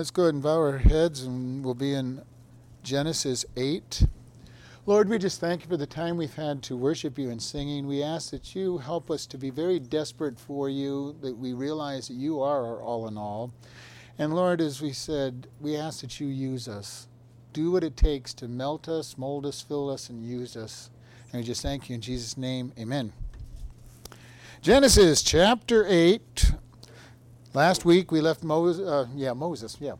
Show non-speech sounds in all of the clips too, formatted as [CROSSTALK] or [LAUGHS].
Let's go ahead and bow our heads and we'll be in Genesis 8. Lord, we just thank you for the time we've had to worship you and singing. We ask that you help us to be very desperate for you, that we realize that you are our all in all. And Lord, as we said, we ask that you use us. Do what it takes to melt us, mold us, fill us, and use us. And we just thank you in Jesus' name. Amen. Genesis chapter 8. Last week we left Moses, uh, yeah, Moses, yeah.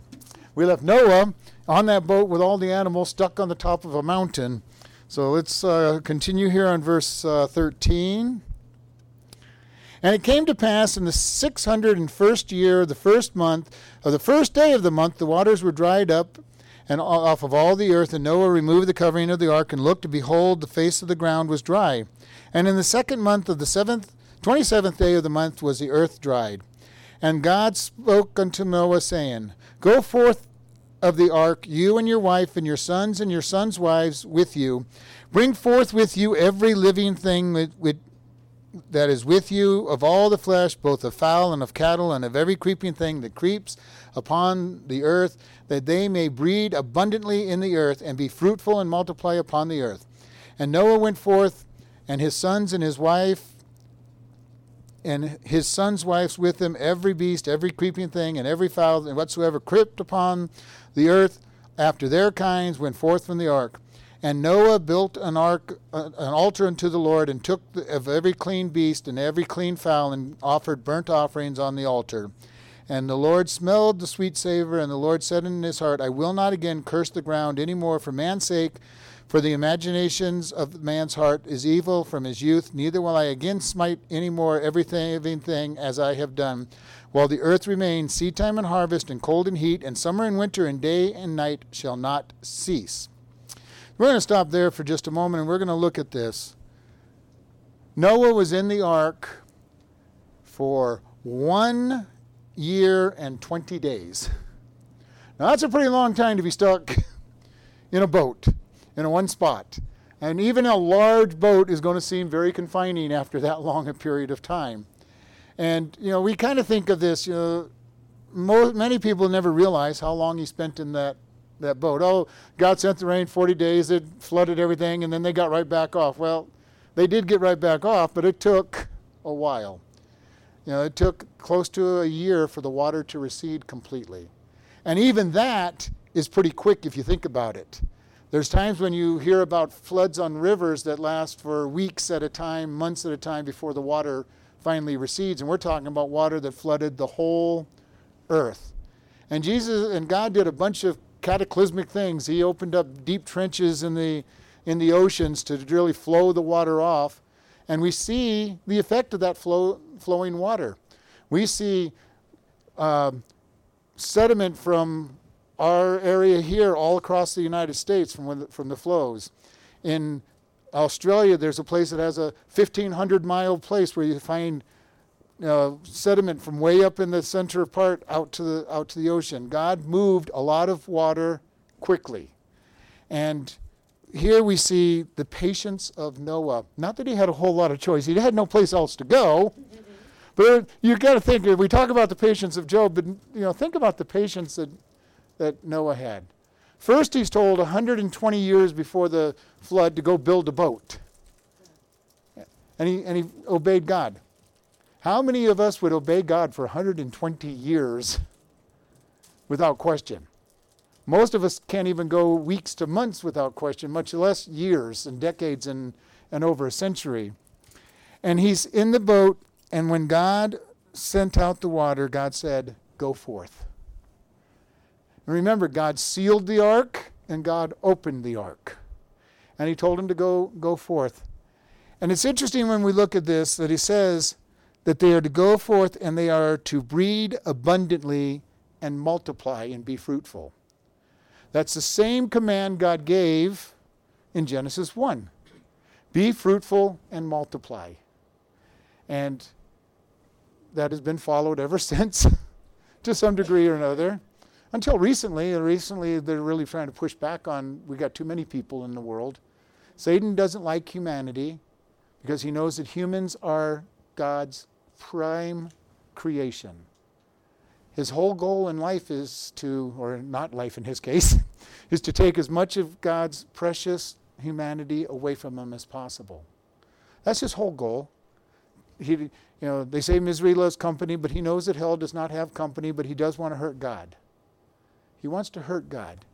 We left Noah on that boat with all the animals stuck on the top of a mountain. So let's uh, continue here on verse uh, 13. And it came to pass in the 601st year, the first month, of the first day of the month, the waters were dried up and off of all the earth, and Noah removed the covering of the ark and looked, and behold, the face of the ground was dry. And in the second month of the seventh, 27th day of the month was the earth dried. And God spoke unto Noah, saying, Go forth of the ark, you and your wife, and your sons and your sons' wives with you. Bring forth with you every living thing that is with you of all the flesh, both of fowl and of cattle, and of every creeping thing that creeps upon the earth, that they may breed abundantly in the earth, and be fruitful and multiply upon the earth. And Noah went forth, and his sons and his wife, and his sons' wives with him, every beast, every creeping thing, and every fowl, and whatsoever crept upon the earth after their kinds went forth from the ark. And Noah built an ark, uh, an altar unto the Lord, and took of every clean beast and every clean fowl, and offered burnt offerings on the altar. And the Lord smelled the sweet savor, and the Lord said in his heart, I will not again curse the ground any more for man's sake, for the imaginations of man's heart is evil from his youth, neither will I again smite any more every living thing as I have done. While the earth remains, seedtime and harvest, and cold and heat, and summer and winter, and day and night shall not cease. We're going to stop there for just a moment, and we're going to look at this. Noah was in the ark for one year and 20 days. Now, that's a pretty long time to be stuck [LAUGHS] in a boat in one spot. And even a large boat is going to seem very confining after that [LAUGHS] long a period of time. And, you know, we kind of think of this, you know, many people never realize how long he spent in that, that boat. Oh, God sent the rain 40 days, it flooded everything, and then they got right back off. Well, they did get right back off, but it took a while. You know, it took close to a year for the water to recede completely. And even that is pretty quick if you think about it. There's times when you hear about floods on rivers that last for weeks at a time, months at a time before the water finally recedes. And we're talking about water that flooded the whole earth. And Jesus and God did a bunch of cataclysmic things. He opened up deep trenches in the in the oceans to really flow the water off. And we see the effect of that flow, flowing water. We see uh, sediment from our area here all across the United States from, the, from the flows. In Australia, there's a place that has a 1,500 mile place where you find uh, sediment from way up in the center part out to the out to the ocean. God moved a lot of water quickly, and here we see the patience of Noah. Not that he had a whole lot of choice; he had no place else to go. [LAUGHS] But you got to think. We talk about the patience of Job, but you know, think about the patience that that Noah had. First, he's told 120 years before the flood to go build a boat. And he, and he obeyed God. How many of us would obey God for 120 years without question? Most of us can't even go weeks to months without question, much less years and decades and, and over a century. And he's in the boat, and when God sent out the water, God said, Go forth. And remember, God sealed the ark and God opened the ark. And he told him to go, go forth. And it's interesting when we look at this that he says that they are to go forth and they are to breed abundantly and multiply and be fruitful. That's the same command God gave in Genesis 1 be fruitful and multiply. And that has been followed ever [LAUGHS] since to some degree or another until recently. Recently, they're really trying to push back on we got too many people in the world. Satan doesn't like humanity because he knows that humans are God's prime creation. his whole goal in life is to, or not life in his case, [LAUGHS] is to take as much of God's precious humanity away from him as possible. That's his whole goal. He, you know, they say misery loves company, but he knows that hell does not have company, but he does want to hurt God. He wants to hurt God.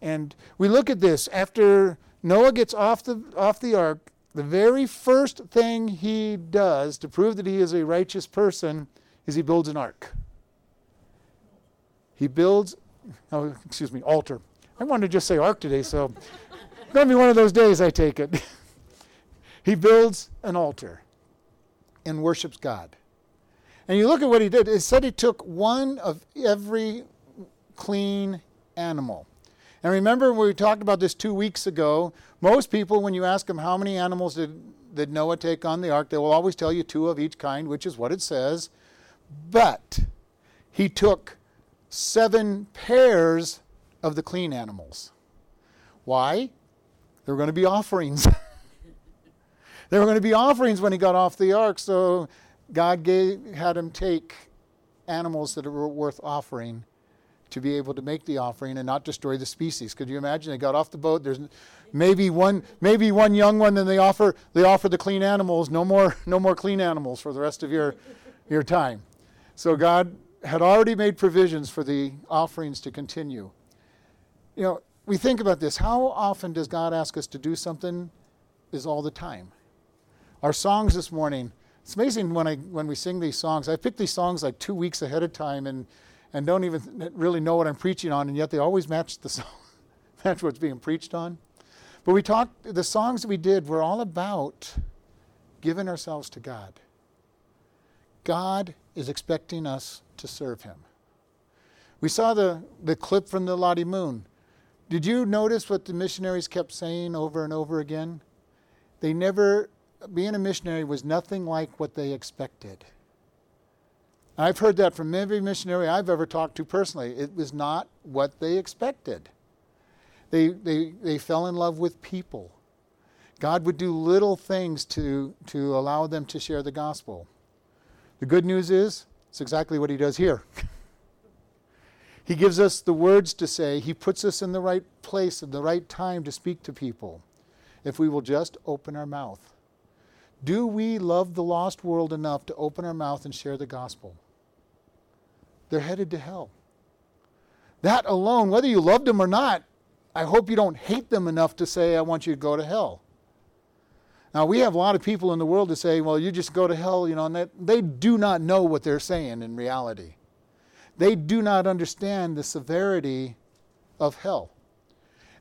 And we look at this after Noah gets off the off the ark, the very first thing he does to prove that he is a righteous person is he builds an ark. He builds oh excuse me, altar. I wanted to just say ark today, so it's [LAUGHS] gonna be one of those days I take it. [LAUGHS] he builds an altar and worships God. And you look at what he did, it said he took one of every clean animal. And remember, we talked about this two weeks ago, most people, when you ask them how many animals did, did Noah take on the ark, they will always tell you two of each kind, which is what it says. But he took seven pairs of the clean animals. Why? There were going to be offerings. [LAUGHS] there were going to be offerings when he got off the ark, so God gave, had him take animals that were worth offering to be able to make the offering and not destroy the species. Could you imagine? They got off the boat. There's maybe one, maybe one young one, and they offer they offer the clean animals. No more, [LAUGHS] no more clean animals for the rest of your your time. So God had already made provisions for the offerings to continue. You know, we think about this. How often does God ask us to do something? Is all the time. Our songs this morning. It's amazing when I when we sing these songs. I pick these songs like two weeks ahead of time and and don't even really know what I'm preaching on, and yet they always match the [LAUGHS] song, match what's being preached on. But we talked, the songs that we did were all about giving ourselves to God. God is expecting us to serve Him. We saw the, the clip from the Lottie Moon. Did you notice what the missionaries kept saying over and over again? They never, being a missionary was nothing like what they expected. I've heard that from every missionary I've ever talked to personally. It was not what they expected. They, they, they fell in love with people. God would do little things to, to allow them to share the gospel. The good news is, it's exactly what he does here. [LAUGHS] he gives us the words to say, he puts us in the right place at the right time to speak to people if we will just open our mouth. Do we love the lost world enough to open our mouth and share the gospel? They're headed to hell. That alone, whether you loved them or not, I hope you don't hate them enough to say, I want you to go to hell. Now, we have a lot of people in the world that say, well, you just go to hell, you know, and they do not know what they're saying in reality. They do not understand the severity of hell.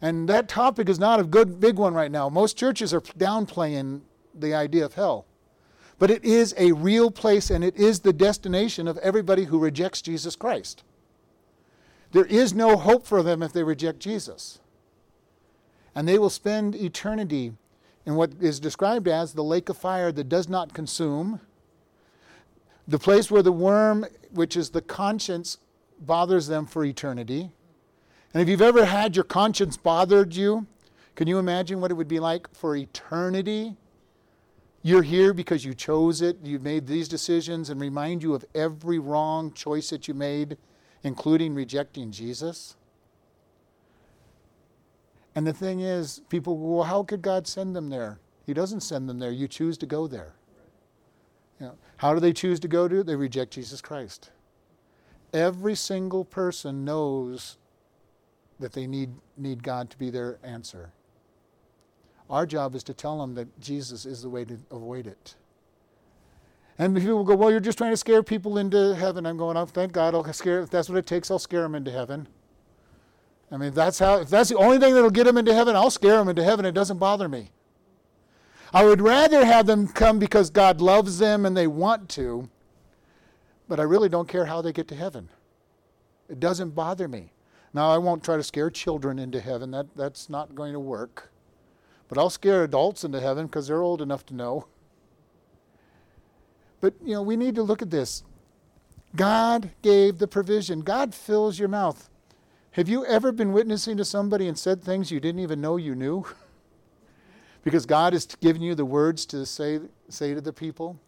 And that topic is not a good big one right now. Most churches are downplaying the idea of hell. But it is a real place and it is the destination of everybody who rejects Jesus Christ. There is no hope for them if they reject Jesus. And they will spend eternity in what is described as the lake of fire that does not consume, the place where the worm, which is the conscience, bothers them for eternity. And if you've ever had your conscience bothered you, can you imagine what it would be like for eternity you're here because you chose it, you made these decisions, and remind you of every wrong choice that you made, including rejecting Jesus. And the thing is, people go, well, how could God send them there? He doesn't send them there. You choose to go there. You know, how do they choose to go to? They reject Jesus Christ. Every single person knows that they need, need God to be their answer. Our job is to tell them that Jesus is the way to avoid it. And people will go, well, you're just trying to scare people into heaven. I'm going, oh, thank God, I'll scare. If that's what it takes, I'll scare them into heaven. I mean, that's how. If that's the only thing that'll get them into heaven, I'll scare them into heaven. It doesn't bother me. I would rather have them come because God loves them and they want to, but I really don't care how they get to heaven. It doesn't bother me. Now, I won't try to scare children into heaven. That, that's not going to work. But I'll scare adults into heaven because they're old enough to know. But, you know, we need to look at this. God gave the provision, God fills your mouth. Have you ever been witnessing to somebody and said things you didn't even know you knew? [LAUGHS] because God has given you the words to say, say to the people?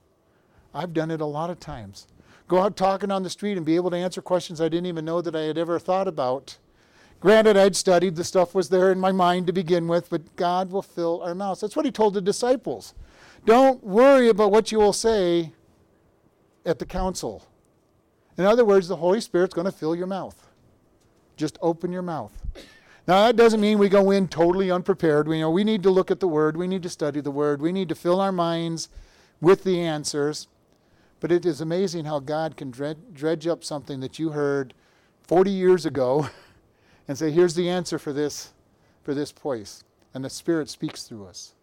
I've done it a lot of times. go out talking on the street and be able to answer questions I didn't even know that I had ever thought about. Granted, I'd studied, the stuff was there in my mind to begin with, but God will fill our mouths. That's what he told the disciples. Don't worry about what you will say at the council. In other words, the Holy Spirit's going to fill your mouth. Just open your mouth. Now, that doesn't mean we go in totally unprepared. We, you know, we need to look at the Word, we need to study the Word, we need to fill our minds with the answers. But it is amazing how God can dredge up something that you heard 40 years ago [LAUGHS] and say, here's the answer for this, for this place. And the Spirit speaks through us.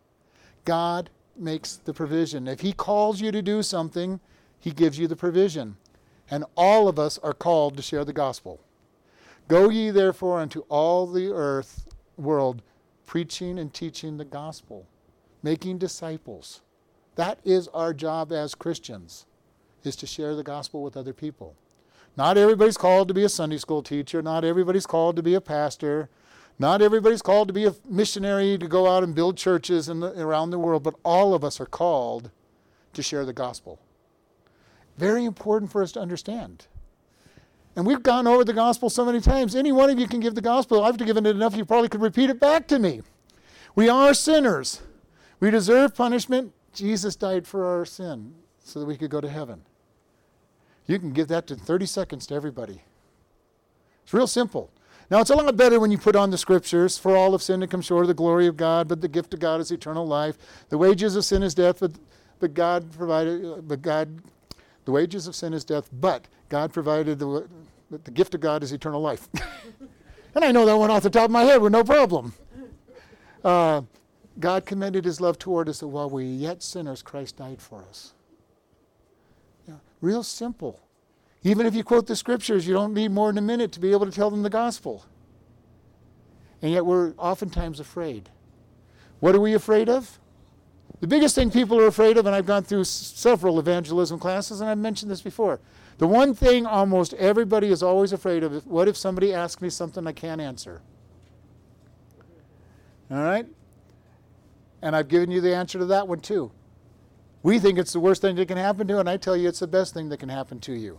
God makes the provision. If He calls you to do something, He gives you the provision. And all of us are called to share the gospel. Go ye therefore unto all the earth world, preaching and teaching the gospel, making disciples. That is our job as Christians, is to share the gospel with other people. Not everybody's called to be a Sunday school teacher, not everybody's called to be a pastor, not everybody's called to be a missionary to go out and build churches in the, around the world, but all of us are called to share the gospel. Very important for us to understand. And we've gone over the gospel so many times. Any one of you can give the gospel. I've given it enough, you probably could repeat it back to me. We are sinners. We deserve punishment. Jesus died for our sin so that we could go to heaven. You can give that in 30 seconds to everybody. It's real simple. Now, it's a lot better when you put on the scriptures for all of sin to come short of the glory of God, but the gift of God is eternal life. The wages of sin is death, but, but God provided, but God, the wages of sin is death, but God provided the, the gift of God is eternal life. [LAUGHS] and I know that one off the top of my head with no problem. Uh, God commended his love toward us that while we yet sinners, Christ died for us. Real simple. Even if you quote the scriptures, you don't need more than a minute to be able to tell them the gospel. And yet we're oftentimes afraid. What are we afraid of? The biggest thing people are afraid of, and I've gone through several evangelism classes, and I've mentioned this before. The one thing almost everybody is always afraid of is what if somebody asks me something I can't answer? All right? And I've given you the answer to that one too. We think it's the worst thing that can happen to, and I tell you it's the best thing that can happen to you.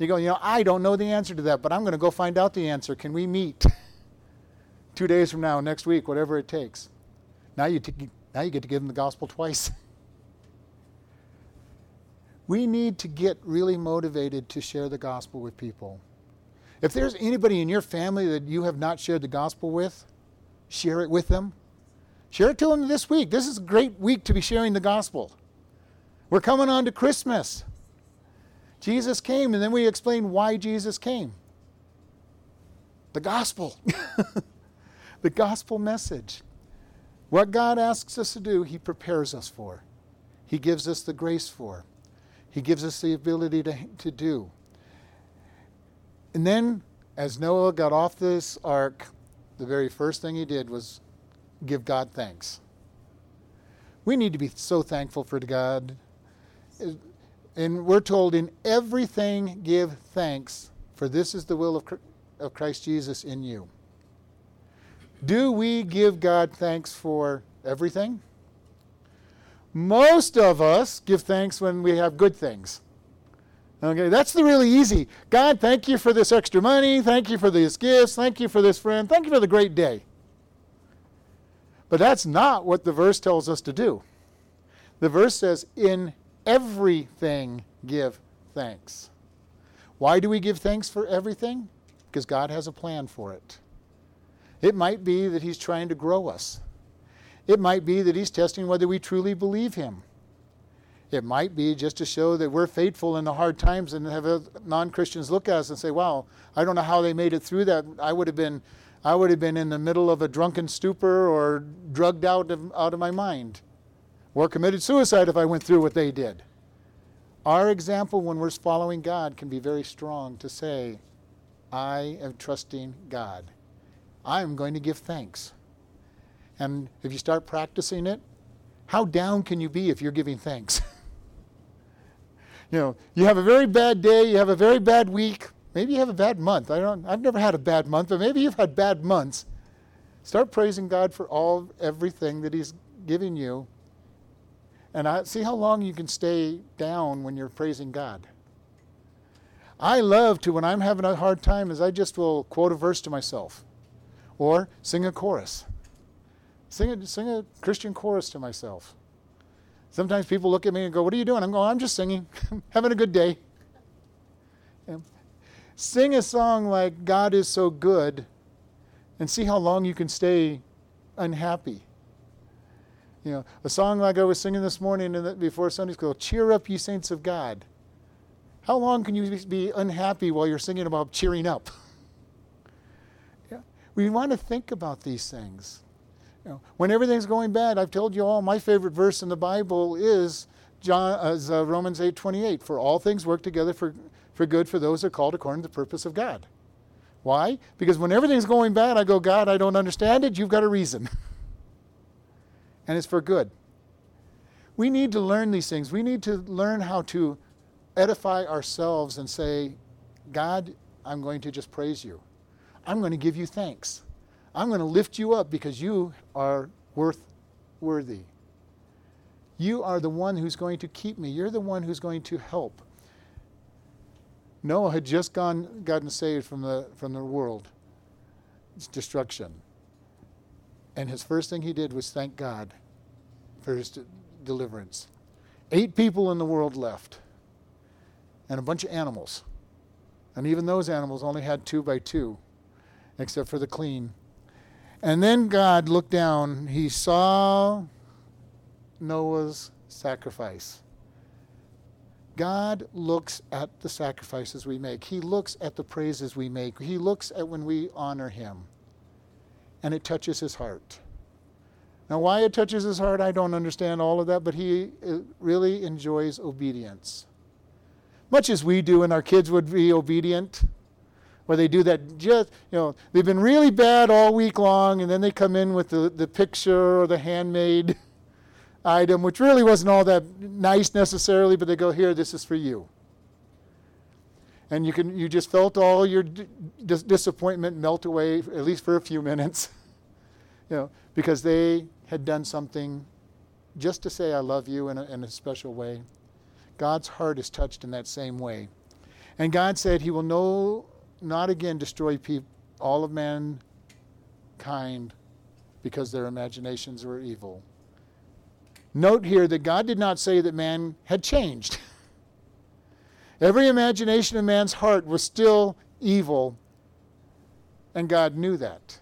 You go, you know, I don't know the answer to that, but I'm going to go find out the answer. Can we meet [LAUGHS] two days from now, next week, whatever it takes? Now you, t- now you get to give them the gospel twice. [LAUGHS] we need to get really motivated to share the gospel with people. If there's anybody in your family that you have not shared the gospel with, share it with them. Share it to them this week. This is a great week to be sharing the gospel. We're coming on to Christmas. Jesus came, and then we explain why Jesus came. The gospel. [LAUGHS] the gospel message. What God asks us to do, He prepares us for. He gives us the grace for. He gives us the ability to, to do. And then, as Noah got off this ark, the very first thing he did was give God thanks. We need to be so thankful for God. And we're told in everything give thanks, for this is the will of, of Christ Jesus in you. Do we give God thanks for everything? Most of us give thanks when we have good things. Okay, that's the really easy. God, thank you for this extra money. Thank you for these gifts. Thank you for this friend. Thank you for the great day. But that's not what the verse tells us to do. The verse says, In everything give thanks. Why do we give thanks for everything? Because God has a plan for it. It might be that He's trying to grow us. It might be that He's testing whether we truly believe Him. It might be just to show that we're faithful in the hard times and have non Christians look at us and say, wow, I don't know how they made it through that. I would have been. I would have been in the middle of a drunken stupor or drugged out of, out of my mind or committed suicide if I went through what they did. Our example when we're following God can be very strong to say, I am trusting God. I am going to give thanks. And if you start practicing it, how down can you be if you're giving thanks? [LAUGHS] you know, you have a very bad day, you have a very bad week, maybe you have a bad month. I don't I've never had a bad month, but maybe you've had bad months. Start praising God for all everything that he's giving you. And I, see how long you can stay down when you're praising God. I love to, when I'm having a hard time, is I just will quote a verse to myself or sing a chorus. Sing a, sing a Christian chorus to myself. Sometimes people look at me and go, What are you doing? I'm going, I'm just singing, [LAUGHS] having a good day. Sing a song like God is so good and see how long you can stay unhappy. You know, a song like I was singing this morning in the, before Sunday school, Cheer up, ye saints of God. How long can you be unhappy while you're singing about cheering up? [LAUGHS] yeah. We want to think about these things. You know, when everything's going bad, I've told you all my favorite verse in the Bible is John, uh, uh Romans 8:28. For all things work together for for good for those who are called according to the purpose of God. Why? Because when everything's going bad, I go, God, I don't understand it. You've got a reason. [LAUGHS] and it's for good. We need to learn these things. We need to learn how to edify ourselves and say, God, I'm going to just praise you. I'm going to give you thanks. I'm going to lift you up because you are worth worthy. You are the one who's going to keep me. You're the one who's going to help. Noah had just gone, gotten saved from the, from the world, its destruction. And his first thing he did was thank God deliverance. Eight people in the world left, and a bunch of animals. And even those animals only had two by two, except for the clean. And then God looked down, he saw Noah's sacrifice. God looks at the sacrifices we make. He looks at the praises we make. He looks at when we honor Him. And it touches His heart. Now, why it touches His heart, I don't understand all of that, but He uh, really enjoys obedience. Much as we do, and our kids would be obedient, where they do that just, you know, they've been really bad all week long, and then they come in with the, the picture or the handmade [LAUGHS] item, which really wasn't all that nice necessarily, but they go, here, this is for you. And you, can, you just felt all your dis- disappointment melt away, at least for a few minutes, [LAUGHS] you know, because they had done something just to say, I love you in a, in a special way. God's heart is touched in that same way. And God said he will no, not again destroy all of mankind because their imaginations were evil. Note here that God did not say that man had changed. [LAUGHS] Every imagination of man's heart was still evil, and God knew that.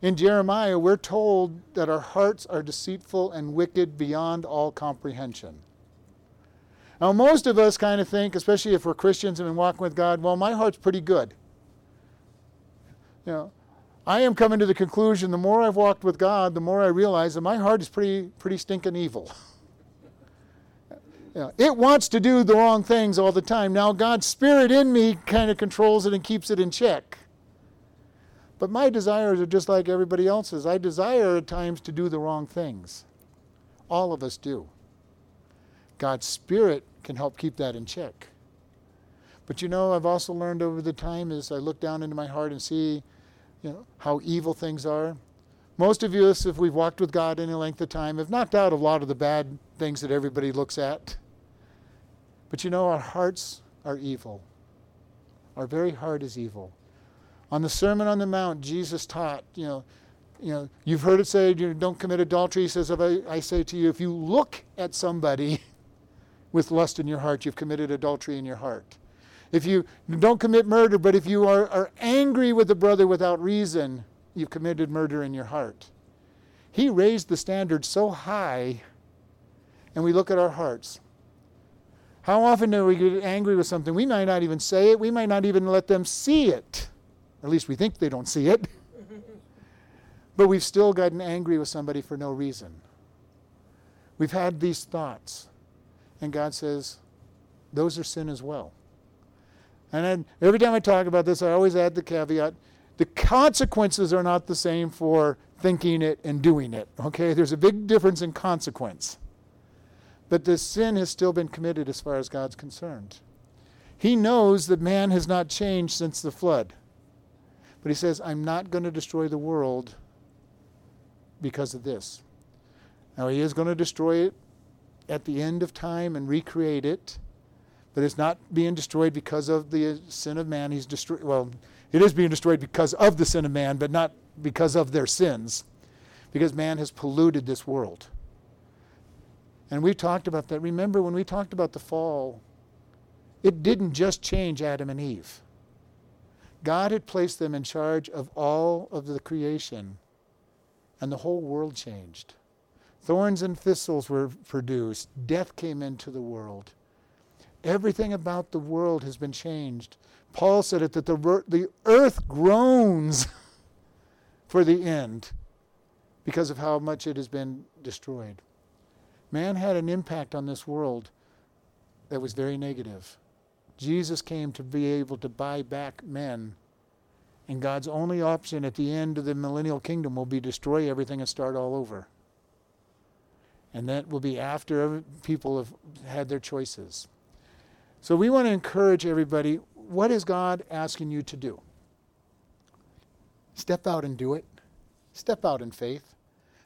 In Jeremiah, we're told that our hearts are deceitful and wicked beyond all comprehension. Now, most of us kind of think, especially if we're Christians and been walking with God, well, my heart's pretty good. You know, I am coming to the conclusion the more I've walked with God, the more I realize that my heart is pretty, pretty stinking evil. [LAUGHS] yeah, it wants to do the wrong things all the time. Now, God's Spirit in me kind of controls it and keeps it in check. But my desires are just like everybody else's. I desire at times to do the wrong things. All of us do. God's Spirit can help keep that in check. But you know, I've also learned over the time as I look down into my heart and see you know, how evil things are. Most of us, if we've walked with God any length of time, have knocked out a lot of the bad things that everybody looks at. But you know, our hearts are evil. Our very heart is evil. On the Sermon on the Mount, Jesus taught, you know, you know, you've heard it said, you don't commit adultery. He says, I, I say to you, if you look at somebody [LAUGHS] with lust in your heart, you've committed adultery in your heart. If you don't commit murder, but if you are, are angry with a brother without reason, you've committed murder in your heart. He raised the standard so high, and we look at our hearts. How often do we get angry with something? We might not even say it, we might not even let them see it. At least we think they don't see it. [LAUGHS] but we've still gotten angry with somebody for no reason. We've had these thoughts. And God says, those are sin as well. And then every time I talk about this, I always add the caveat the consequences are not the same for thinking it and doing it. Okay? There's a big difference in consequence. But the sin has still been committed as far as God's concerned. He knows that man has not changed since the flood. But he says, I'm not going to destroy the world because of this. Now, he is going to destroy it at the end of time and recreate it. but it's not being destroyed because of the sin of man. He's destroyed. Well, it is being destroyed because of the sin of man, but not because of their sins, because man has polluted this world. And we talked about that. Remember when we talked about the fall, it didn't just change Adam and Eve. God had placed them in charge of all of the creation, and the whole world changed. Thorns and thistles were produced, death came into the world. Everything about the world has been changed. Paul said it that the, the earth groans [LAUGHS] for the end because of how much it has been destroyed. Man had an impact on this world that was very negative. Jesus came to be able to buy back men. And God's only option at the end of the millennial kingdom will be destroy everything and start all over. And that will be after people have had their choices. So we want to encourage everybody what is God asking you to do? Step out and do it. Step out in faith.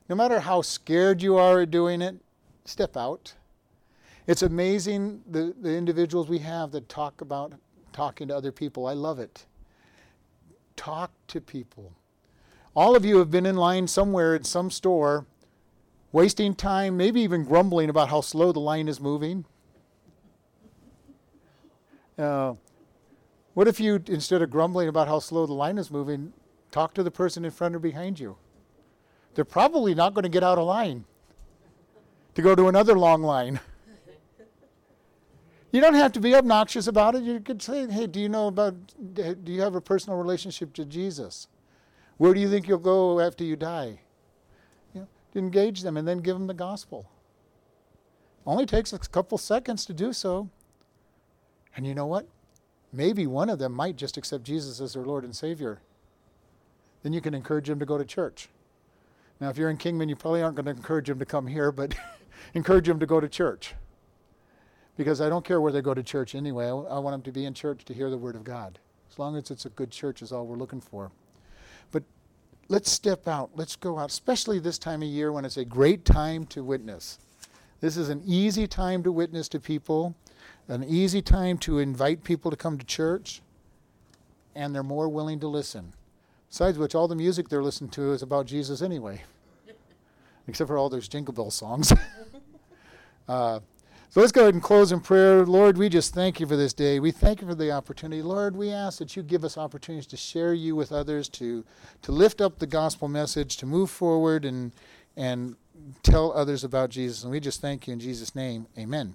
No matter how scared you are at doing it, step out. It's amazing the, the individuals we have that talk about talking to other people. I love it. Talk to people. All of you have been in line somewhere at some store, wasting time, maybe even grumbling about how slow the line is moving. Uh, what if you, instead of grumbling about how slow the line is moving, talk to the person in front or behind you? They're probably not going to get out of line to go to another long line. [LAUGHS] You don't have to be obnoxious about it. You could say, hey, do you know about, do you have a personal relationship to Jesus? Where do you think you'll go after you die? You know, engage them and then give them the gospel. Only takes a couple seconds to do so. And you know what? Maybe one of them might just accept Jesus as their Lord and Savior. Then you can encourage them to go to church. Now, if you're in Kingman, you probably aren't going to encourage them to come here, but [LAUGHS] encourage them to go to church because I don't care where they go to church anyway. I, I, want them to be in church to hear the Word of God. As long as it's a good church, is all we're looking for. But let's step out. Let's go out, especially this time of year when it's a great time to witness. This is an easy time to witness to people, an easy time to invite people to come to church, and they're more willing to listen. Besides which, all the music they're listening to is about Jesus anyway, [LAUGHS] except for all those Jingle Bell songs. [LAUGHS] uh, so let's go ahead and close in prayer. Lord, we just thank you for this day. We thank you for the opportunity. Lord, we ask that you give us opportunities to share you with others, to, to lift up the gospel message, to move forward and, and tell others about Jesus. And we just thank you in Jesus' name. Amen.